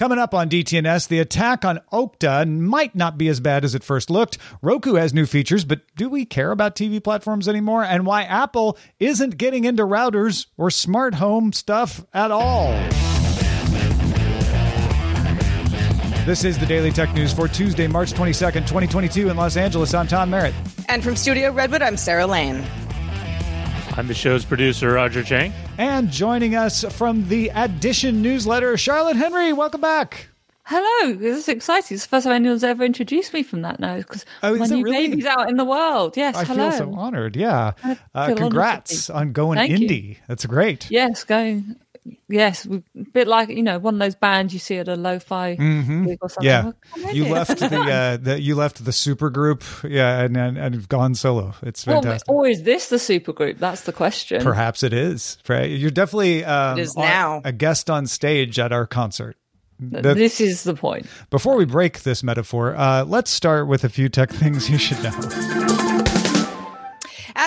Coming up on DTNS, the attack on Okta might not be as bad as it first looked. Roku has new features, but do we care about TV platforms anymore? And why Apple isn't getting into routers or smart home stuff at all. This is the Daily Tech News for Tuesday, March 22nd, 2022 in Los Angeles. I'm Tom Merritt. And from Studio Redwood, I'm Sarah Lane. I'm the show's producer, Roger Chang. And joining us from the Addition newsletter, Charlotte Henry. Welcome back. Hello, this is exciting. It's the first time anyone's ever introduced me from that now because Oh, my new really? baby's out in the world. Yes, I hello. feel so honored. Yeah. Uh, feel honored congrats on going Thank you. indie. That's great. Yes, going. Yes, a bit like you know one of those bands you see at a lo-fi gig or something. Yeah, Well, you left the, uh, the you left the super group, yeah, and and, and have gone solo. It's Well, or is this the supergroup? That's the question. Perhaps it is. Right? You're definitely um, It is on- now. a guest on stage at our concert. That- this is the point. Before we break this metaphor, uh, let's start with a few tech things you should know.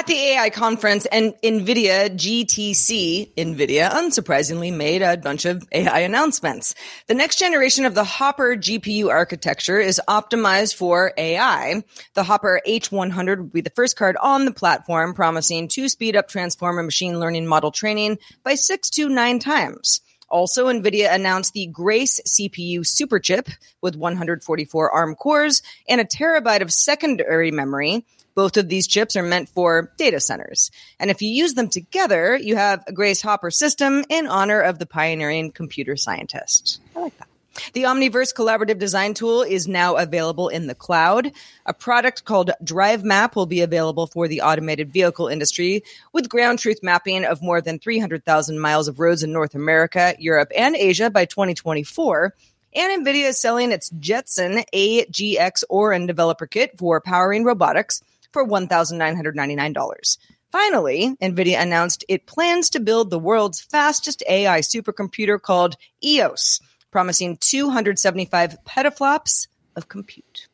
At the AI conference, and NVIDIA GTC, NVIDIA unsurprisingly made a bunch of AI announcements. The next generation of the Hopper GPU architecture is optimized for AI. The Hopper H100 will be the first card on the platform, promising to speed up transformer machine learning model training by six to nine times. Also, NVIDIA announced the Grace CPU superchip with 144 ARM cores and a terabyte of secondary memory. Both of these chips are meant for data centers. And if you use them together, you have a Grace Hopper system in honor of the pioneering computer scientist. I like that. The Omniverse collaborative design tool is now available in the cloud. A product called Drive Map will be available for the automated vehicle industry with ground truth mapping of more than 300,000 miles of roads in North America, Europe, and Asia by 2024. And NVIDIA is selling its Jetson AGX Orin developer kit for powering robotics for $1,999. Finally, NVIDIA announced it plans to build the world's fastest AI supercomputer called EOS, promising 275 petaflops of compute.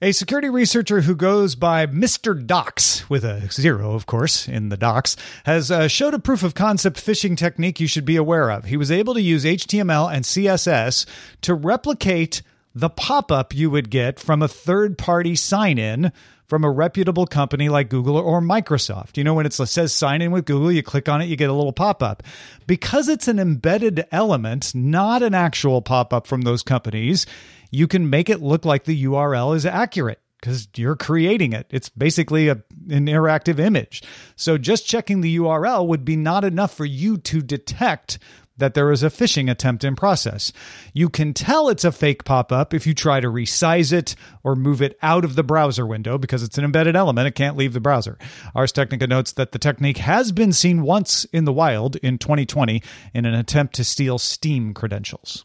A security researcher who goes by Mr. Docs, with a zero, of course, in the docs, has uh, showed a proof of concept phishing technique you should be aware of. He was able to use HTML and CSS to replicate the pop up you would get from a third party sign in from a reputable company like Google or Microsoft. You know, when it says sign in with Google, you click on it, you get a little pop up. Because it's an embedded element, not an actual pop up from those companies, you can make it look like the URL is accurate because you're creating it. It's basically a, an interactive image. So just checking the URL would be not enough for you to detect that there is a phishing attempt in process. You can tell it's a fake pop up if you try to resize it or move it out of the browser window because it's an embedded element. It can't leave the browser. Ars Technica notes that the technique has been seen once in the wild in 2020 in an attempt to steal Steam credentials.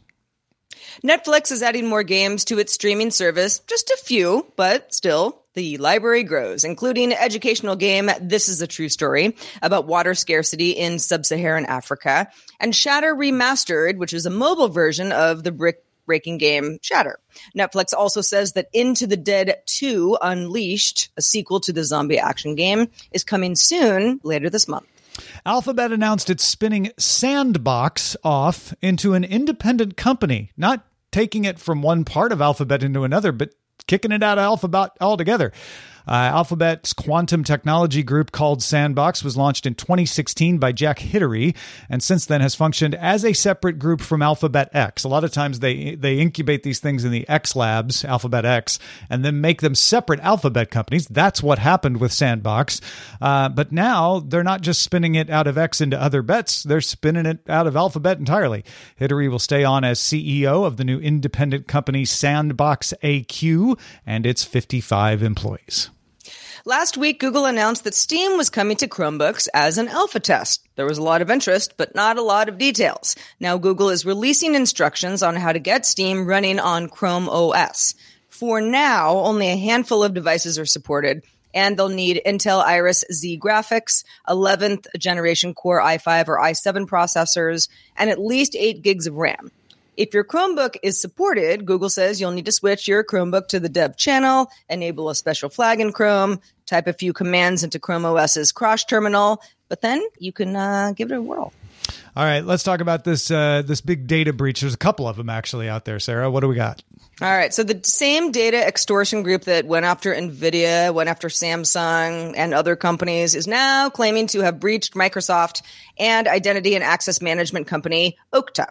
Netflix is adding more games to its streaming service, just a few, but still, the library grows, including educational game This is a True Story about water scarcity in sub-Saharan Africa, and Shatter Remastered, which is a mobile version of the brick breaking game Shatter. Netflix also says that Into the Dead 2 Unleashed, a sequel to the zombie action game, is coming soon later this month. Alphabet announced it's spinning Sandbox off into an independent company, not taking it from one part of Alphabet into another, but kicking it out of Alphabet altogether. Uh, Alphabet's quantum technology group called Sandbox was launched in 2016 by Jack Hidary, and since then has functioned as a separate group from Alphabet X. A lot of times they they incubate these things in the X labs, Alphabet X, and then make them separate Alphabet companies. That's what happened with Sandbox. Uh, but now they're not just spinning it out of X into other bets; they're spinning it out of Alphabet entirely. Hidary will stay on as CEO of the new independent company Sandbox AQ and its 55 employees. Last week, Google announced that Steam was coming to Chromebooks as an alpha test. There was a lot of interest, but not a lot of details. Now, Google is releasing instructions on how to get Steam running on Chrome OS. For now, only a handful of devices are supported, and they'll need Intel Iris Xe graphics, 11th generation Core i5 or i7 processors, and at least 8 gigs of RAM. If your Chromebook is supported, Google says you'll need to switch your Chromebook to the dev channel, enable a special flag in Chrome, type a few commands into Chrome OS's Crosh terminal, but then you can uh, give it a whirl. All right, let's talk about this uh, this big data breach. There's a couple of them actually out there. Sarah, what do we got? All right, so the same data extortion group that went after Nvidia, went after Samsung, and other companies is now claiming to have breached Microsoft and identity and access management company Okta.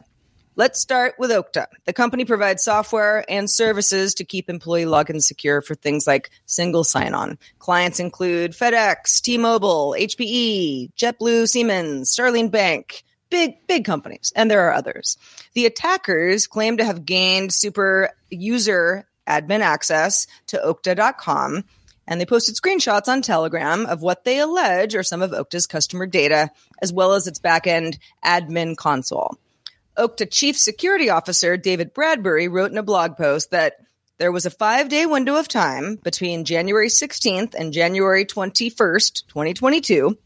Let's start with Okta. The company provides software and services to keep employee logins secure for things like single sign on. Clients include FedEx, T Mobile, HPE, JetBlue, Siemens, Starling Bank, big, big companies, and there are others. The attackers claim to have gained super user admin access to Okta.com. And they posted screenshots on Telegram of what they allege are some of Okta's customer data, as well as its backend admin console. Okta Chief Security Officer David Bradbury wrote in a blog post that there was a five day window of time between January 16th and January 21st, 2022.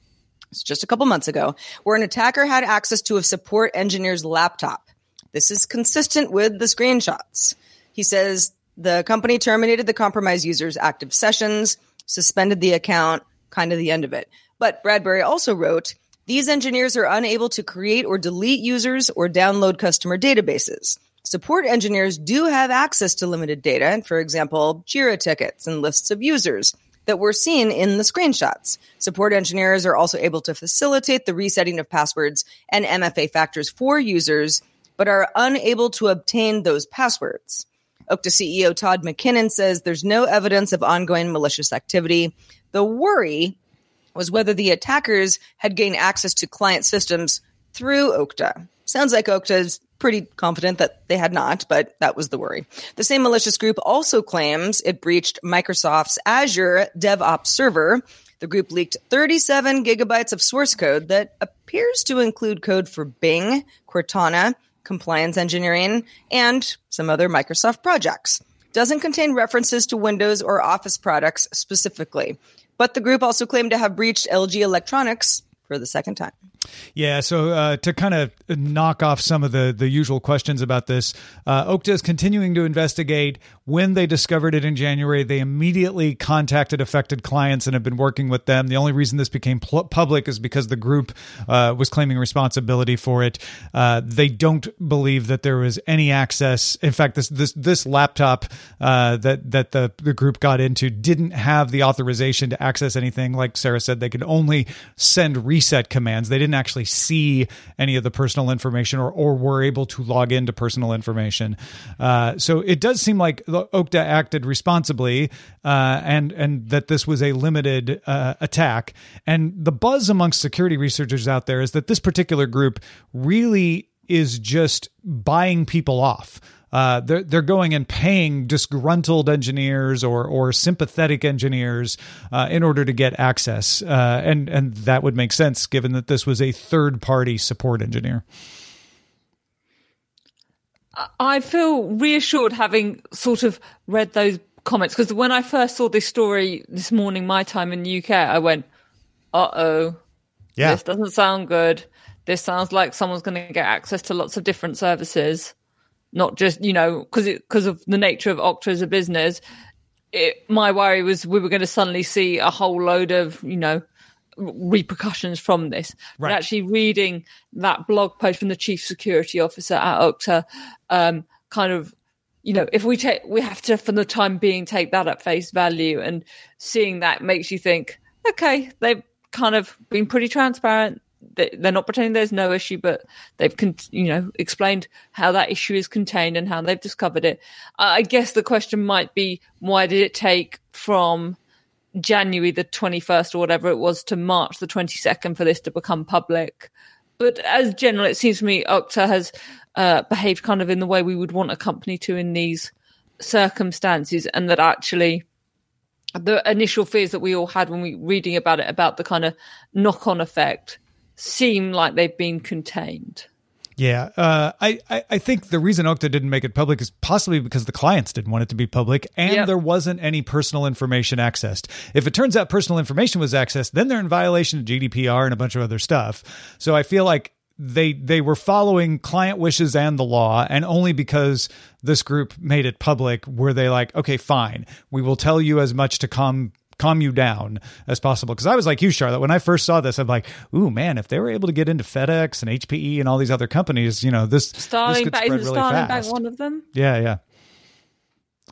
It's just a couple months ago, where an attacker had access to a support engineer's laptop. This is consistent with the screenshots. He says the company terminated the compromised user's active sessions, suspended the account, kind of the end of it. But Bradbury also wrote, these engineers are unable to create or delete users or download customer databases. Support engineers do have access to limited data, for example, JIRA tickets and lists of users that were seen in the screenshots. Support engineers are also able to facilitate the resetting of passwords and MFA factors for users, but are unable to obtain those passwords. Okta CEO Todd McKinnon says there's no evidence of ongoing malicious activity. The worry was whether the attackers had gained access to client systems through Okta. Sounds like Okta is pretty confident that they had not, but that was the worry. The same malicious group also claims it breached Microsoft's Azure DevOps server. The group leaked 37 gigabytes of source code that appears to include code for Bing, Cortana, compliance engineering, and some other Microsoft projects. Doesn't contain references to Windows or Office products specifically. But the group also claimed to have breached LG Electronics for the second time. Yeah, so uh, to kind of knock off some of the the usual questions about this, uh, Okta is continuing to investigate. When they discovered it in January, they immediately contacted affected clients and have been working with them. The only reason this became pl- public is because the group uh, was claiming responsibility for it. Uh, they don't believe that there was any access. In fact, this this this laptop uh, that that the the group got into didn't have the authorization to access anything. Like Sarah said, they could only send reset commands. They didn't actually see any of the personal information or, or were able to log into personal information. Uh, so it does seem like Okta acted responsibly uh, and, and that this was a limited uh, attack. And the buzz amongst security researchers out there is that this particular group really is just buying people off uh, they're they're going and paying disgruntled engineers or or sympathetic engineers uh, in order to get access, uh, and and that would make sense given that this was a third party support engineer. I feel reassured having sort of read those comments because when I first saw this story this morning, my time in the UK, I went, "Uh oh, yeah, this doesn't sound good. This sounds like someone's going to get access to lots of different services." Not just you know because because of the nature of Okta as a business. It, my worry was we were going to suddenly see a whole load of you know repercussions from this. Right. But actually reading that blog post from the chief security officer at Okta, um, kind of, you know, if we take, we have to, for the time being, take that at face value and seeing that makes you think, okay, they've kind of been pretty transparent. They- They're not pretending there's no issue, but they've, con- you know, explained how that issue is contained and how they've discovered it. I guess the question might be, why did it take from January the 21st or whatever it was to March the 22nd for this to become public. But as general, it seems to me Okta has uh, behaved kind of in the way we would want a company to in these circumstances, and that actually the initial fears that we all had when we reading about it about the kind of knock-on effect seem like they've been contained. Yeah, uh, I, I I think the reason Okta didn't make it public is possibly because the clients didn't want it to be public, and Yep. there wasn't any personal information accessed. If it turns out personal information was accessed, then they're in violation of GDPR and a bunch of other stuff. So I feel like they they were following client wishes and the law, and only because this group made it public were they like, okay, fine, we will tell you as much to calm calm you down as possible. Because I was like you, Charlotte. When I first saw this, I'm like, ooh, man, if they were able to get into FedEx and HPE and all these other companies, you know, this this Starling could Bank, spread really Starling fast. Bank one of them? Yeah, yeah,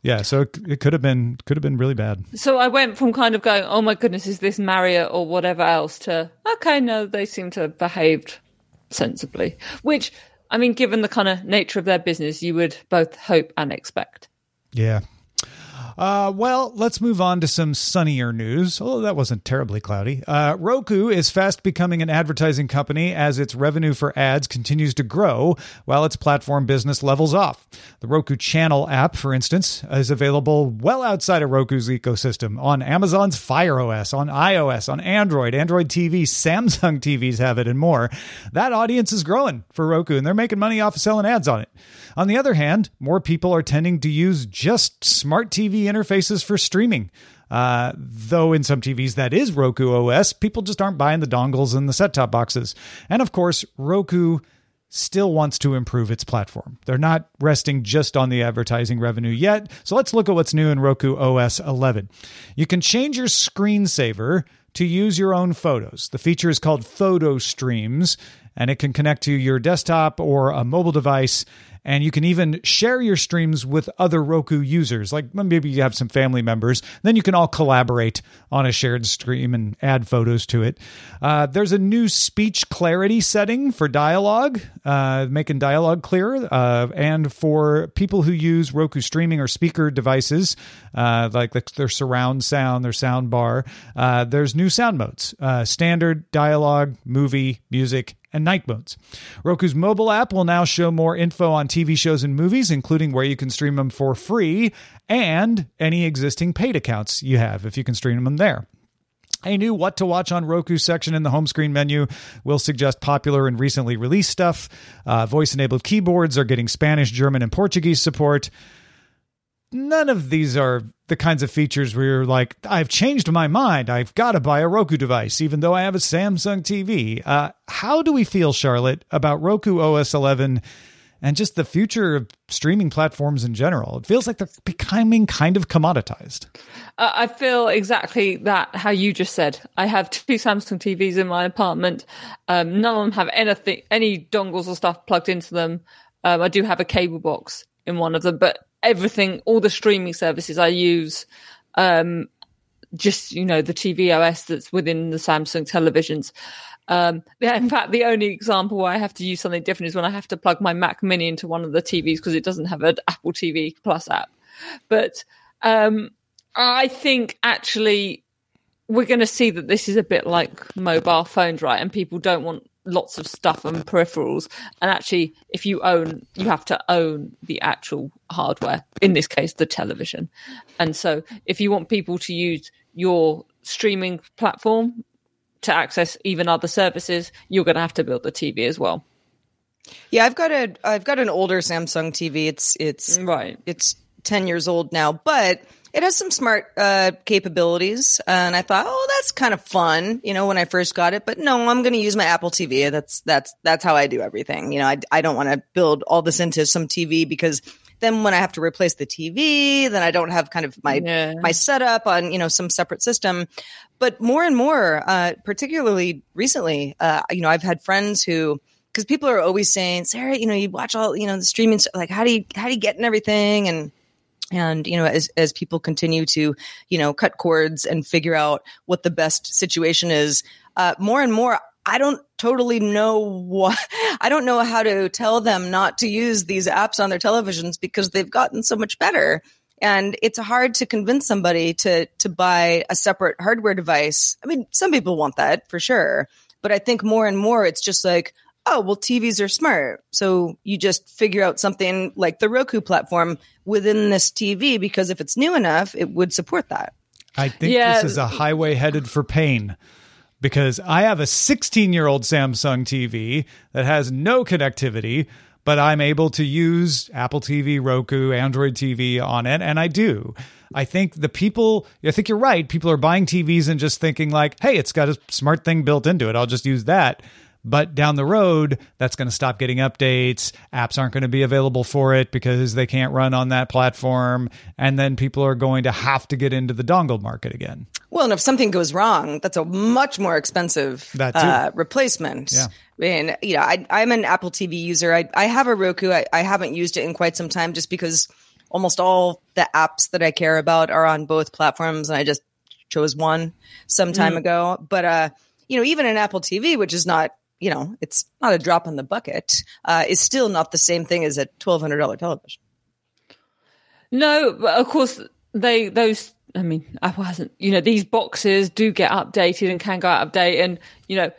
yeah. So it, it could have been could have been really bad. So I went from kind of going, oh my goodness, is this Marriott or whatever else to, okay, no, they seem to have behaved sensibly. Which, I mean, given the kind of nature of their business, you would both hope and expect. Yeah. Uh, well, let's move on to some sunnier news. Although that wasn't terribly cloudy. Uh, Roku is fast becoming an advertising company as its revenue for ads continues to grow while its platform business levels off. The Roku Channel app, for instance, is available well outside of Roku's ecosystem on Amazon's Fire OS, on iOS, on Android, Android TV, Samsung TVs have it, and more. That audience is growing for Roku, and they're making money off of selling ads on it. On the other hand, more people are tending to use just smart TV interfaces for streaming. Uh, though in some TVs that is Roku OS, people just aren't buying the dongles and the set top boxes. And of course, Roku still wants to improve its platform. They're not resting just on the advertising revenue yet. So let's look at what's new in Roku OS 11. You can change your screensaver to use your own photos. The feature is called Photo Streams, and it can connect to your desktop or a mobile device. And you can even share your streams with other Roku users. Like maybe you have some family members. Then you can all collaborate on a shared stream and add photos to it. Uh, there's a new speech clarity setting for dialogue, uh, making dialogue clearer. Uh, and for people who use Roku streaming or speaker devices, uh, like the, their surround sound, their sound bar, uh, there's new sound modes uh, standard, dialogue, movie, music, and night modes. Roku's mobile app will now show more info on TV shows and movies, including where you can stream them for free and any existing paid accounts you have if you can stream them there. A new What to Watch on Roku section in the home screen menu will suggest popular and recently released stuff. Uh, Voice enabled keyboards are getting Spanish, German, and Portuguese support. None of these are the kinds of features where you're like, I've changed my mind. I've got to buy a Roku device, even though I have a Samsung TV. Uh, how do we feel, Charlotte, about Roku OS 11 and just the future of streaming platforms in general? It feels like they're becoming kind of commoditized. Uh, I feel exactly that how you just said. I have two Samsung TVs in my apartment. Um, none of them have anything, any dongles or stuff plugged into them. Um, I do have a cable box in one of them, but everything, all the streaming services I use, um, just you know the TV OS that's within the Samsung televisions. Um, yeah, in fact, the only example where I have to use something different is when I have to plug my Mac Mini into one of the TVs because it doesn't have an Apple TV Plus app. But um, I think actually we're going to see that this is a bit like mobile phones, right? And people don't want lots of stuff and peripherals. And actually, if you own, you have to own the actual hardware, in this case, the television. And so if you want people to use your streaming platform to access even other services, you're going to have to build the TV as well. Yeah, I've got a I've got an older Samsung TV. It's it's Right. it's 10 years old now, but it has some smart uh, capabilities. And I thought, oh, that's kind of fun, you know, when I first got it. But no, I'm going to use my Apple TV. That's that's that's how I do everything. You know, I I don't want to build all this into some TV because then when I have to replace the TV, then I don't have kind of my Yeah. my setup on you know some separate system. But more and more, uh, particularly recently, uh, you know, I've had friends who because people are always saying, Sarah, you know, you watch all you know the streaming stuff, like how do you how do you get in everything and and you know as as people continue to you know cut cords and figure out what the best situation is uh, more and more i don't totally know what i don't know how to tell them not to use these apps on their televisions because they've gotten so much better. And it's hard to convince somebody to to buy a separate hardware device. I mean some people want that for sure. But i think more and more it's just like oh well tvs are smart so you just figure out something like the roku platform within this tv because if it's new enough it would support that I think Yeah. this is a highway headed for pain because I have a 16 year old Samsung TV that has no connectivity, but I'm able to use Apple TV, Roku, Android TV on it, and I do. I think the people, I think you're right. People are buying TVs and just thinking, like, hey, it's got a smart thing built into it. I'll just use that. But down the road, that's going to stop getting updates. Apps aren't going to be available for it because they can't run on that platform. And then people are going to have to get into the dongle market again. Well, and if something goes wrong, that's a much more expensive uh, replacement. Yeah. I mean, you know, I, I'm an Apple TV user. I, I have a Roku. I, I haven't used it in quite some time just because almost all the apps that I care about are on both platforms, and I just chose one some time ago. But uh, you know, even an Apple TV, which is not, you know, it's not a drop in the bucket, uh, is still not the same thing as a twelve hundred dollar television. No, but of course they those. I mean, Apple hasn't. You know, these boxes do get updated and can go out of date, and you know,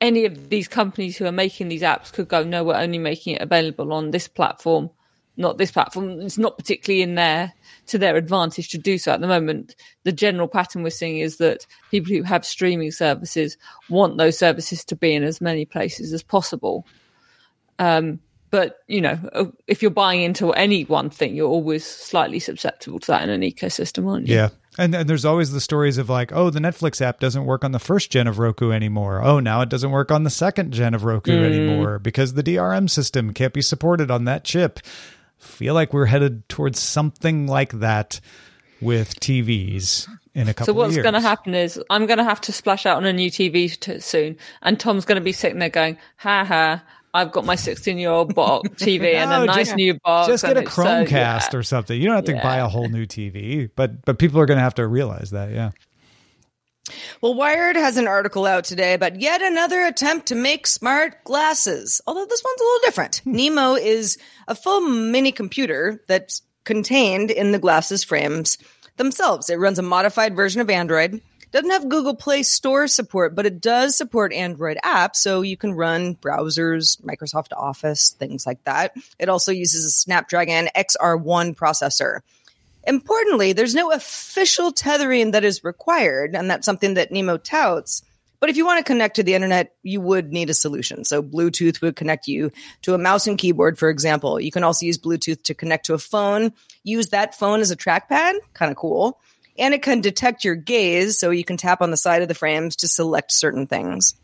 any of these companies who are making these apps could go, no, we're only making it available on this platform, not this platform. It's not particularly in there to their advantage to do so at the moment. The general pattern we're seeing is that people who have streaming services want those services to be in as many places as possible. Um, but you know, uh, if you're buying into any one thing, you're always slightly susceptible to that in an ecosystem, aren't you? Yeah. And, and there's always the stories of like, oh, the Netflix app doesn't work on the first gen of Roku anymore. Oh, now it doesn't work on the second gen of Roku anymore because the DRM system can't be supported on that chip. Feel like we're headed towards something like that with TVs in a couple So what's going to happen is I'm going to have to splash out on a new TV t- soon, and Tom's going to be sitting there going, "Ha ha." I've got my 16 year old box TV and a nice just- new box. Just get a so- uh, Chromecast yeah. or something. You don't have to buy a whole new TV, but but people are going to have to realize that. Yeah. Well, Wired has an article out today about yet another attempt to make smart glasses. Although this one's a little different. Hmm. Nimo is a full mini computer that's contained in the glasses frames themselves. It runs a modified version of Android. Doesn't have Google Play Store support, but it does support Android apps, so you can run browsers, Microsoft Office, things like that. It also uses a Snapdragon XR1 processor. Importantly, there's no official tethering that is required, and that's something that Nimo touts. But if you want to connect to the internet, you would need a solution. So Bluetooth would connect you to a mouse and keyboard, for example. You can also use Bluetooth to connect to a phone, use that phone as a trackpad, kind of cool. And it can detect your gaze, so you can tap on the side of the frames to select certain things.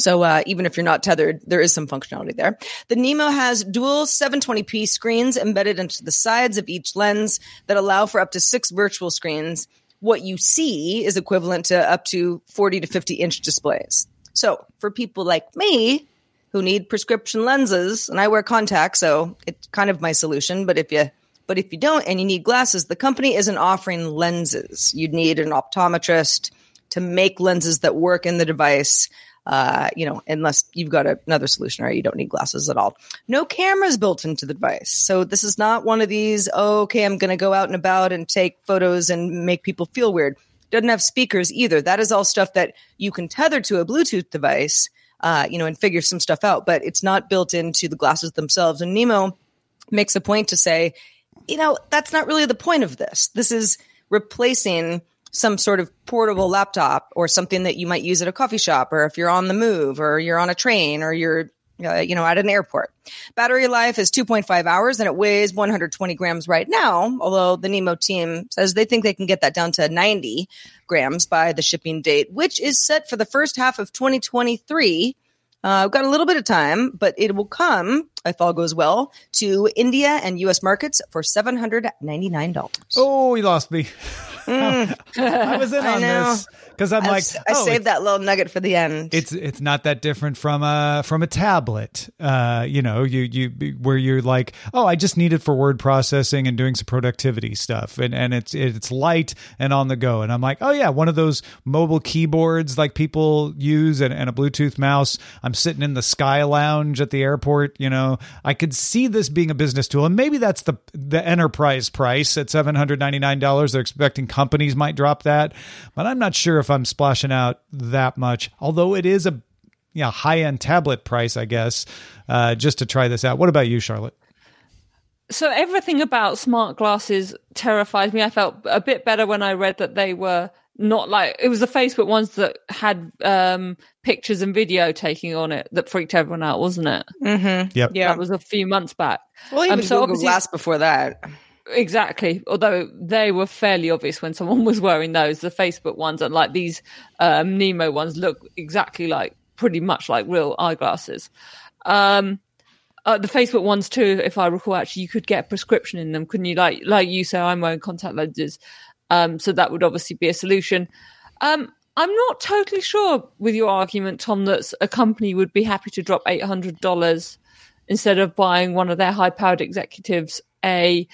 So uh, even if you're not tethered, there is some functionality there. The Nimo has dual 720p screens embedded into the sides of each lens that allow for up to six virtual screens. What you see is equivalent to up to 40 to 50 inch displays. So for people like me who need prescription lenses, and I wear contacts, so it's kind of my solution. But if you but if you don't and you need glasses, the company isn't offering lenses. You'd need an optometrist to make lenses that work in the device. Uh, you know, unless you've got a, another solution or you don't need glasses at all. No cameras built into the device. So this is not one of these, oh, okay, I'm going to go out and about and take photos and make people feel weird. Doesn't have speakers either. That is all stuff that you can tether to a Bluetooth device, uh, you know, and figure some stuff out, but it's not built into the glasses themselves. And Nimo makes a point to say, you know, that's not really the point of this. This is replacing some sort of portable laptop or something that you might use at a coffee shop or if you're on the move or you're on a train or you're uh, you know at an airport battery life is 2.5 hours and it weighs 120 grams right now although the nimo team says they think they can get that down to 90 grams by the shipping date which is set for the first half of 2023 Uh, we've got a little bit of time, but it will come, if all goes well, to India and US markets for $799. Oh, you lost me. I was in I on know. this because I'm I, like, I oh, saved that little nugget for the end. it's it's not that different from a from a tablet uh you know you you where you're like oh i just need it for word processing and doing some productivity stuff. And and it's it's light and on the go. And i'm like oh yeah one of those mobile keyboards like people use and, and a bluetooth mouse. I'm sitting in the sky lounge at the airport you know. I could see this being a business tool. And maybe that's the the enterprise price at $799 they're expecting companies might drop that but i'm not sure if i'm splashing out that much although it is a yeah high end tablet price, I guess, uh, just to try this out. What about you, Charlotte? So everything about smart glasses terrifies me. I felt a bit better when I read that they were not like it was the Facebook ones that had um, pictures and video taking on it that freaked everyone out, wasn't it? mm-hmm. Yep. Yeah. That was a few months back. Well, even Um, so Google obviously- Glass before that. Exactly. Although they were fairly obvious when someone was wearing those. The Facebook ones and like these um, Nimo ones look exactly like pretty much like real eyeglasses. Um, uh, the Facebook ones too, if I recall, actually you could get a prescription in them, couldn't you? Like like you say, I'm wearing contact lenses, um, so that would obviously be a solution. Um, I'm not totally sure with your argument, Tom, that a company would be happy to drop eight hundred dollars instead of buying one of their high-powered executives a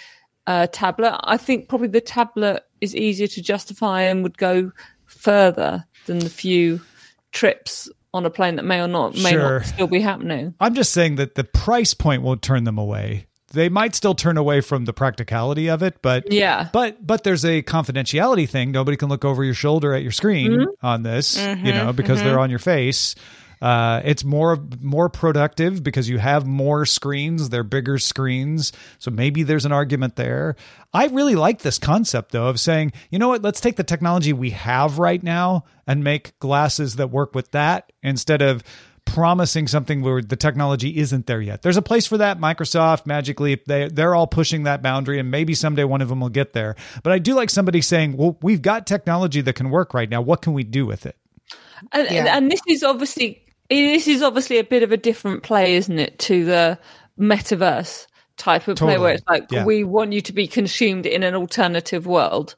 uh, tablet. I think probably the tablet is easier to justify and would go further than the few trips on a plane that may or not may Sure. not still be happening. I'm just saying that the price point won't turn them away. They might still turn away from the practicality of it, but Yeah. but but there's a confidentiality thing. Nobody can look over your shoulder at your screen Mm-hmm. on this, you know, because they're on your face. Uh, it's more more productive because you have more screens. They're bigger screens, so maybe there's an argument there. I really like this concept though of saying, you know what? Let's take the technology we have right now and make glasses that work with that instead of promising something where the technology isn't there yet. There's a place for that. Microsoft, Magic Leap, they they're all pushing that boundary, and maybe someday one of them will get there. But I do like somebody saying, "Well, we've got technology that can work right now. What can we do with it?" And, and, Yeah. and this is obviously this is obviously a bit of a different play, isn't it, to the metaverse type of play where it's like Yeah. we want you to be consumed in an alternative world.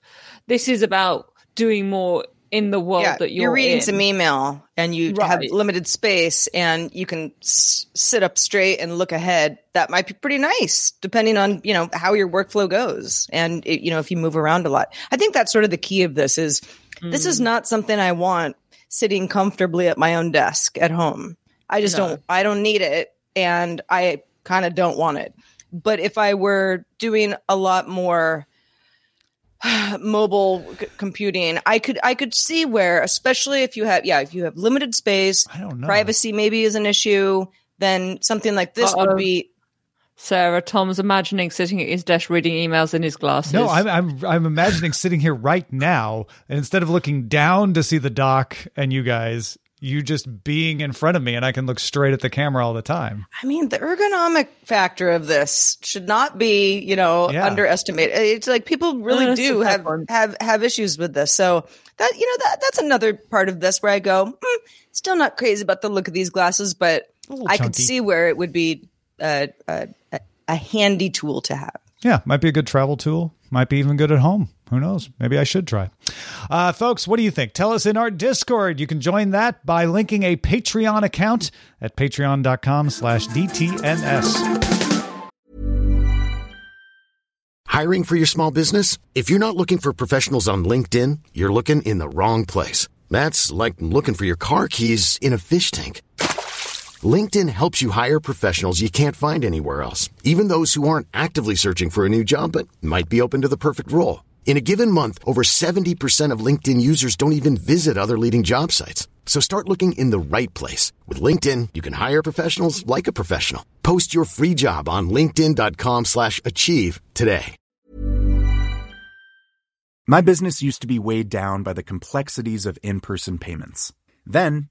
This is about doing more in the world Yeah, that you're, you're reading in. some email and you have limited space and you can s- sit up straight and look ahead. That might be pretty nice, depending on you know how your workflow goes and it, you know if you move around a lot. I think that's sort of the key of this is this Mm. is not something I want sitting comfortably at my own desk at home. I just don't. I don't need it, and I kind of don't want it. But if I were doing a lot more mobile c- computing i could i could see where especially if you have yeah if you have limited space I don't know. privacy maybe is an issue then something like this would Uh-oh. be Sarah, Tom's imagining sitting at his desk reading emails in his glasses. No, I'm I'm I'm imagining sitting here right now, and instead of looking down to see the doc and you guys, you just being in front of me, and I can look straight at the camera all the time. i mean the ergonomic factor of this should not be you know Yeah. underestimated it's like people really Uh, do have point. have have issues with this so that you know that that's another part of this where i go hmm, still not crazy about the look of these glasses but little i could see where it would be a, a, a- a handy tool to have Yeah, might be a good travel tool. Might be even good at home. Who knows? Maybe I should try. Uh, folks, what do you think? Tell us in our Discord. You can join that by linking a Patreon account at patreon.com slash DTNS. Hiring for your small business? If you're not looking for professionals on LinkedIn, you're looking in the wrong place. That's like looking for your car keys in a fish tank. LinkedIn helps you hire professionals you can't find anywhere else, even those who aren't actively searching for a new job but might be open to the perfect role. In a given month, over 70% of LinkedIn users don't even visit other leading job sites. So start looking in the right place. With LinkedIn, you can hire professionals like a professional. Post your free job on linkedin.com slash achieve today. My business used to be weighed down by the complexities of in person payments. Then,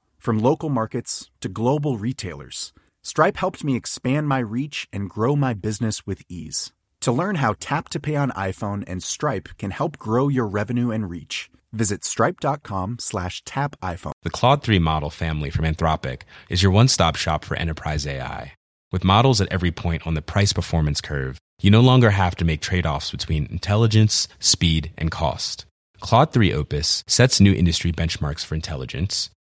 From local markets to global retailers, Stripe helped me expand my reach and grow my business with ease. To learn how Tap to Pay on iPhone and Stripe can help grow your revenue and reach, visit stripe.com slash tap iPhone. The Claude 3 model family from Anthropic is your one-stop shop for enterprise AI. With models at every point on the price performance curve, you no longer have to make trade-offs between intelligence, speed, and cost. Claude 3 Opus sets new industry benchmarks for intelligence.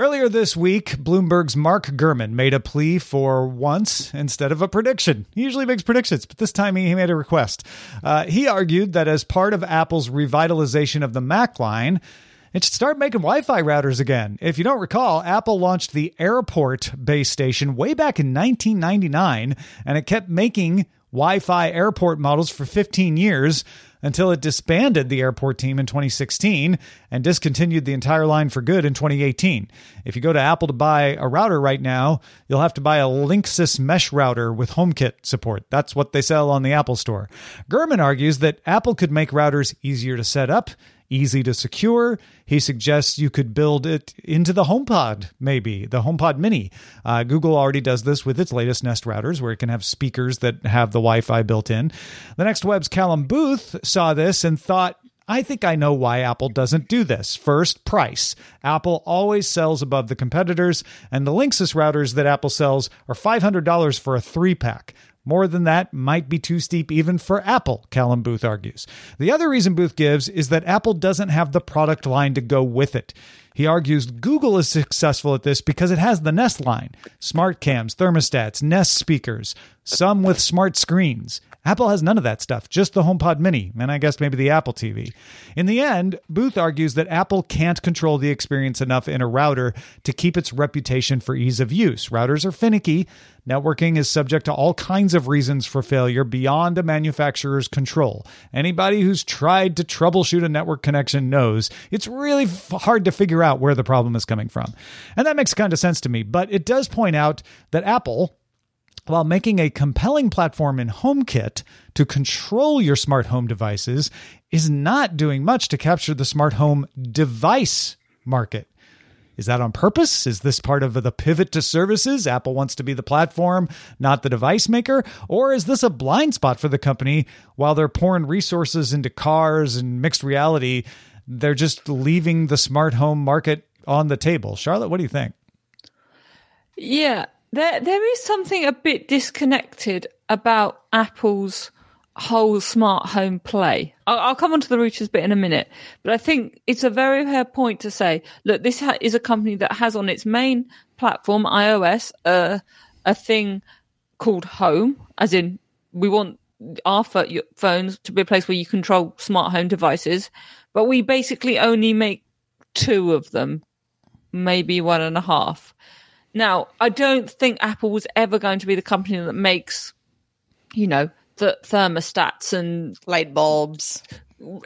Earlier this week, Bloomberg's Mark Gurman made a plea for once instead of a prediction. He usually makes predictions, but this time he made a request. Uh, he argued that as part of Apple's revitalization of the Mac line, it should start making Wi Fi routers again. If you don't recall, Apple launched the Airport base station way back in 1999, and it kept making Wi Fi airport models for 15 years until it disbanded the airport team in 2016 and discontinued the entire line for good in 2018. If you go to Apple to buy a router right now, you'll have to buy a Linksys mesh router with HomeKit support. That's what they sell on the Apple Store. Gurman argues that Apple could make routers easier to set up easy to secure. He suggests you could build it into the HomePod, maybe the HomePod Mini. Uh, Google already does this with its latest Nest routers, where it can have speakers that have the Wi Fi built in. The Next Web's Callum Booth saw this and thought, I think I know why Apple doesn't do this. First, price. Apple always sells above the competitors, and the Linksys routers that Apple sells are $500 for a three pack. More than that might be too steep even for Apple, Callum Booth argues. The other reason Booth gives is that Apple doesn't have the product line to go with it. He argues Google is successful at this because it has the Nest line smart cams, thermostats, Nest speakers, some with smart screens. Apple has none of that stuff, just the HomePod Mini, and I guess maybe the Apple TV. In the end, Booth argues that Apple can't control the experience enough in a router to keep its reputation for ease of use. Routers are finicky. Networking is subject to all kinds of reasons for failure beyond a manufacturer's control. Anybody who's tried to troubleshoot a network connection knows it's really f- hard to figure out where the problem is coming from. And that makes kind of sense to me, but it does point out that Apple, while making a compelling platform in HomeKit to control your smart home devices, is not doing much to capture the smart home device market. Is that on purpose? Is this part of the pivot to services? Apple wants to be the platform, not the device maker? Or is this a blind spot for the company while they're pouring resources into cars and mixed reality? They're just leaving the smart home market on the table. Charlotte, what do you think? Yeah, there there is something a bit disconnected about Apple's whole smart home play. I'll, I'll, come on to the routers bit in a minute, but I think it's a very fair point to say, look, this ha- is a company that has on its main platform, iOS, uh, a thing called Home, as in we want our phones to be a place where you control smart home devices, but we basically only make two of them, maybe one and a half. Now, I don't think Apple was ever going to be the company that makes, you know, the thermostats and light bulbs.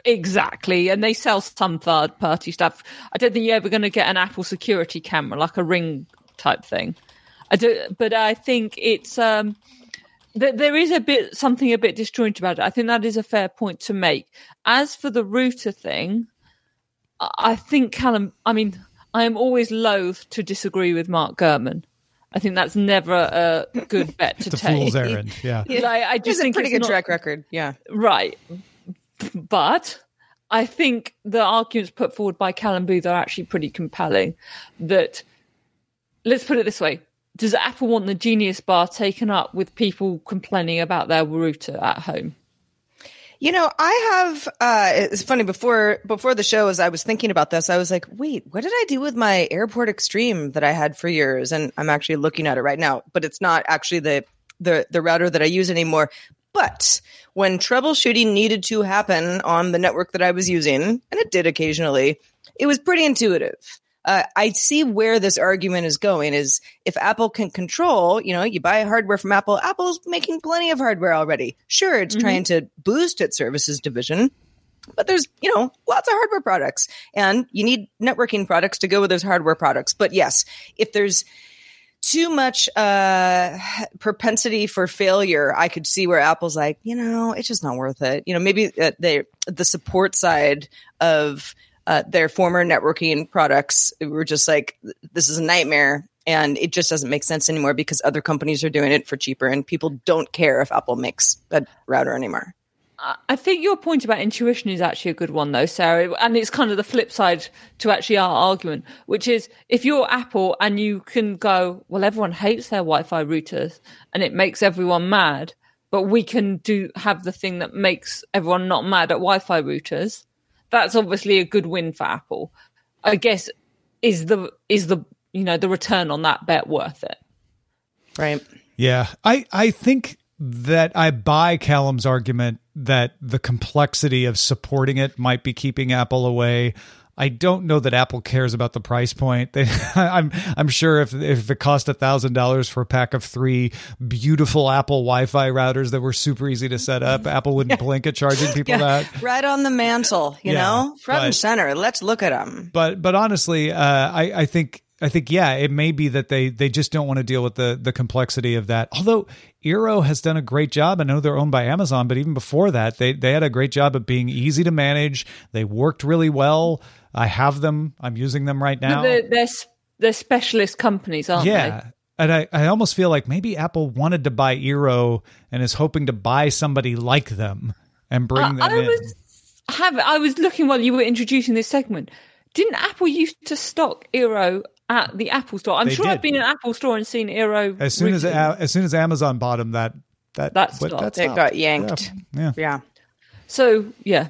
Exactly. And they sell some third party stuff. I don't think you're ever going to get an Apple security camera, like a ring type thing. I do, but I think it's, um, th- there is a bit, something a bit disjointed about it. I think that is a fair point to make. As for the router thing, I think Callum, I mean, I am always loath to disagree with Mark Gurman. I think that's never a good bet to it's take. A fool's errand, yeah. yeah. I, I just it's think a pretty good not, track record, yeah. Right, but I think the arguments put forward by Callum Booth are actually pretty compelling. That let's put it this way: Does Apple want the Genius Bar taken up with people complaining about their router at home? You know, I have. Uh, it's funny before before the show, as I was thinking about this, I was like, "Wait, what did I do with my Airport Extreme that I had for years?" And I'm actually looking at it right now, but it's not actually the the the router that I use anymore. But when troubleshooting needed to happen on the network that I was using, and it did occasionally, it was pretty intuitive. Uh, I see where this argument is going is if Apple can control, you know, you buy hardware from Apple, Apple's making plenty of hardware already. Sure, it's mm-hmm. trying to boost its services division, but there's, you know, lots of hardware products and you need networking products to go with those hardware products. But yes, if there's too much uh, propensity for failure, I could see where Apple's like, you know, it's just not worth it. You know, maybe uh, they, the support side of uh, their former networking products were just like, this is a nightmare. And it just doesn't make sense anymore because other companies are doing it for cheaper and people don't care if Apple makes a router anymore. I think your point about intuition is actually a good one, though, Sarah. And it's kind of the flip side to actually our argument, which is if you're Apple and you can go, well, everyone hates their Wi Fi routers and it makes everyone mad, but we can do have the thing that makes everyone not mad at Wi Fi routers that's obviously a good win for Apple. I guess is the is the you know the return on that bet worth it? Right. Yeah, I I think that I buy Callum's argument that the complexity of supporting it might be keeping Apple away. I don't know that Apple cares about the price point. They, I'm I'm sure if if it cost a thousand dollars for a pack of three beautiful Apple Wi-Fi routers that were super easy to set up, Apple wouldn't yeah. blink at charging people yeah. that right on the mantle, you yeah, know, front but, and center. Let's look at them. But but honestly, uh, I I think I think yeah, it may be that they they just don't want to deal with the the complexity of that. Although Eero has done a great job. I know they're owned by Amazon, but even before that, they they had a great job of being easy to manage. They worked really well. I have them. I'm using them right now. They're, they're, they're specialist companies, aren't yeah. they? Yeah. And I, I almost feel like maybe Apple wanted to buy Eero and is hoping to buy somebody like them and bring uh, them I in. Was, have, I was looking while you were introducing this segment. Didn't Apple used to stock Eero at the Apple store? I'm they sure did. I've been in an Apple store and seen Eero. As soon as as soon as Amazon bought them, that that that stopped. That stopped. It got yanked. Yeah. yeah. yeah. So yeah.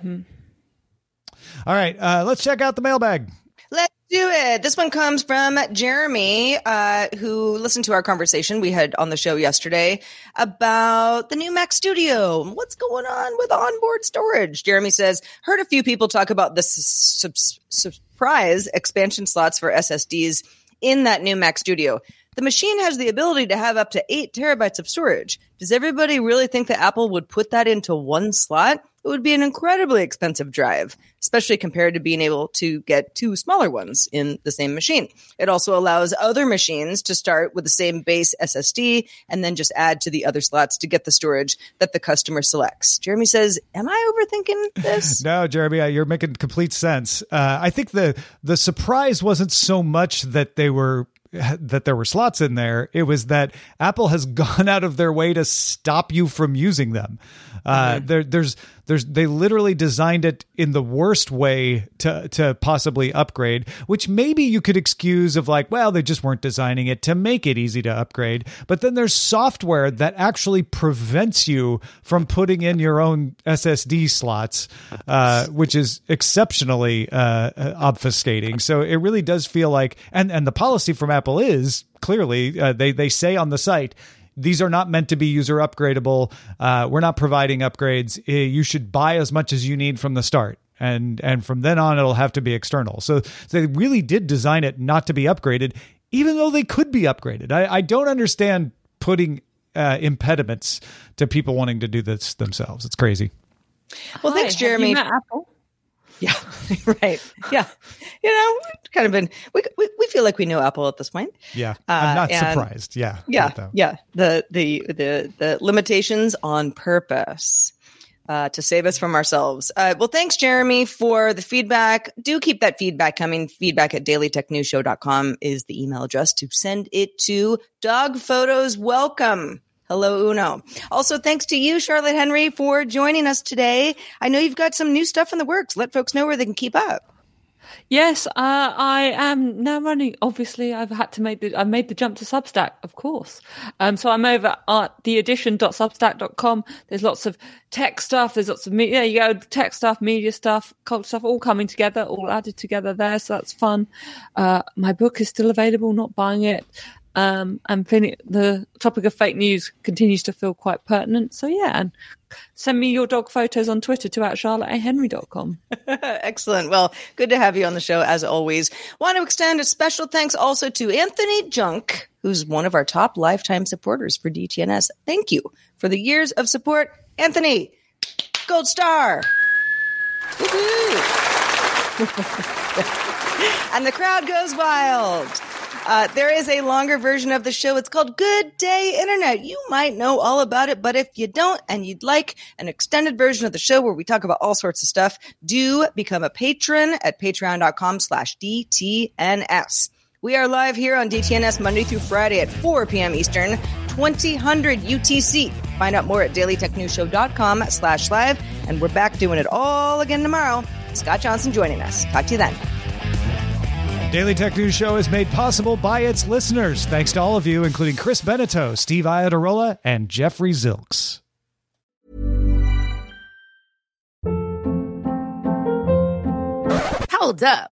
All right, uh, let's check out the mailbag. Let's do it. This one comes from Jeremy, uh, who listened to our conversation we had on the show yesterday about the new Mac Studio. What's going on with onboard storage? Jeremy says, heard a few people talk about the su- surprise expansion slots for SSDs in that new Mac Studio. The machine has the ability to have up to eight terabytes of storage. Does everybody really think that Apple would put that into one slot? It would be an incredibly expensive drive, especially compared to being able to get two smaller ones in the same machine. It also allows other machines to start with the same base SSD and then just add to the other slots to get the storage that the customer selects. Jeremy says, "Am I overthinking this?" no, Jeremy, uh, you're making complete sense. Uh, I think the the surprise wasn't so much that they were that there were slots in there. It was that Apple has gone out of their way to stop you from using them. Uh, mm-hmm. there, there's, there's, they literally designed it in the worst way to, to possibly upgrade, which maybe you could excuse of like, well, they just weren't designing it to make it easy to upgrade. But then there's software that actually prevents you from putting in your own SSD slots, uh, which is exceptionally uh, obfuscating. So it really does feel like, and and the policy from Apple is clearly uh, they they say on the site these are not meant to be user upgradable. Uh, we're not providing upgrades. Uh, you should buy as much as you need from the start. And and from then on, it'll have to be external. So, so they really did design it not to be upgraded, even though they could be upgraded. I, I don't understand putting uh, impediments to people wanting to do this themselves. It's crazy. Well, Hi, thanks, Jeremy. Apple? Yeah, right. Yeah, you know, kind of been. We, we, we feel like we know Apple at this point. Yeah, I'm not uh, surprised. Yeah, yeah, yeah. The the the the limitations on purpose. Uh, to save us from ourselves. Uh, well, thanks, Jeremy, for the feedback. Do keep that feedback coming. Feedback at dailytechnewsshow.com is the email address to send it to. Dog photos welcome. Hello, Uno. Also, thanks to you, Charlotte Henry, for joining us today. I know you've got some new stuff in the works. Let folks know where they can keep up. Yes, uh, I am now running. Obviously, I've had to make the I made the jump to Substack, of course. Um, so I'm over at theaddition.substack.com. There's lots of tech stuff. There's lots of media. You go tech stuff, media stuff, culture stuff, all coming together, all added together there. So that's fun. Uh, my book is still available. Not buying it Um, and fin- the topic of fake news continues to feel quite pertinent. So yeah, and send me your dog photos on Twitter to at charlotteahenry.com. Excellent. Well, good to have you on the show as always. Want to extend a special thanks also to Anthony Junk, who's one of our top lifetime supporters for DTNS. Thank you for the years of support. Anthony, gold star. and the crowd goes wild. Uh, there is a longer version of the show. It's called Good Day Internet. You might know all about it, but if you don't and you'd like an extended version of the show where we talk about all sorts of stuff, do become a patron at patreon.com slash DTNS. We are live here on DTNS Monday through Friday at 4 p.m. Eastern, 2000 UTC. Find out more at dailytechnewsshow.com slash live. And we're back doing it all again tomorrow. Scott Johnson joining us. Talk to you then. Daily Tech News Show is made possible by its listeners. Thanks to all of you, including Chris Beneteau, Steve Iadarola, and Jeffrey Zilks. Hold up.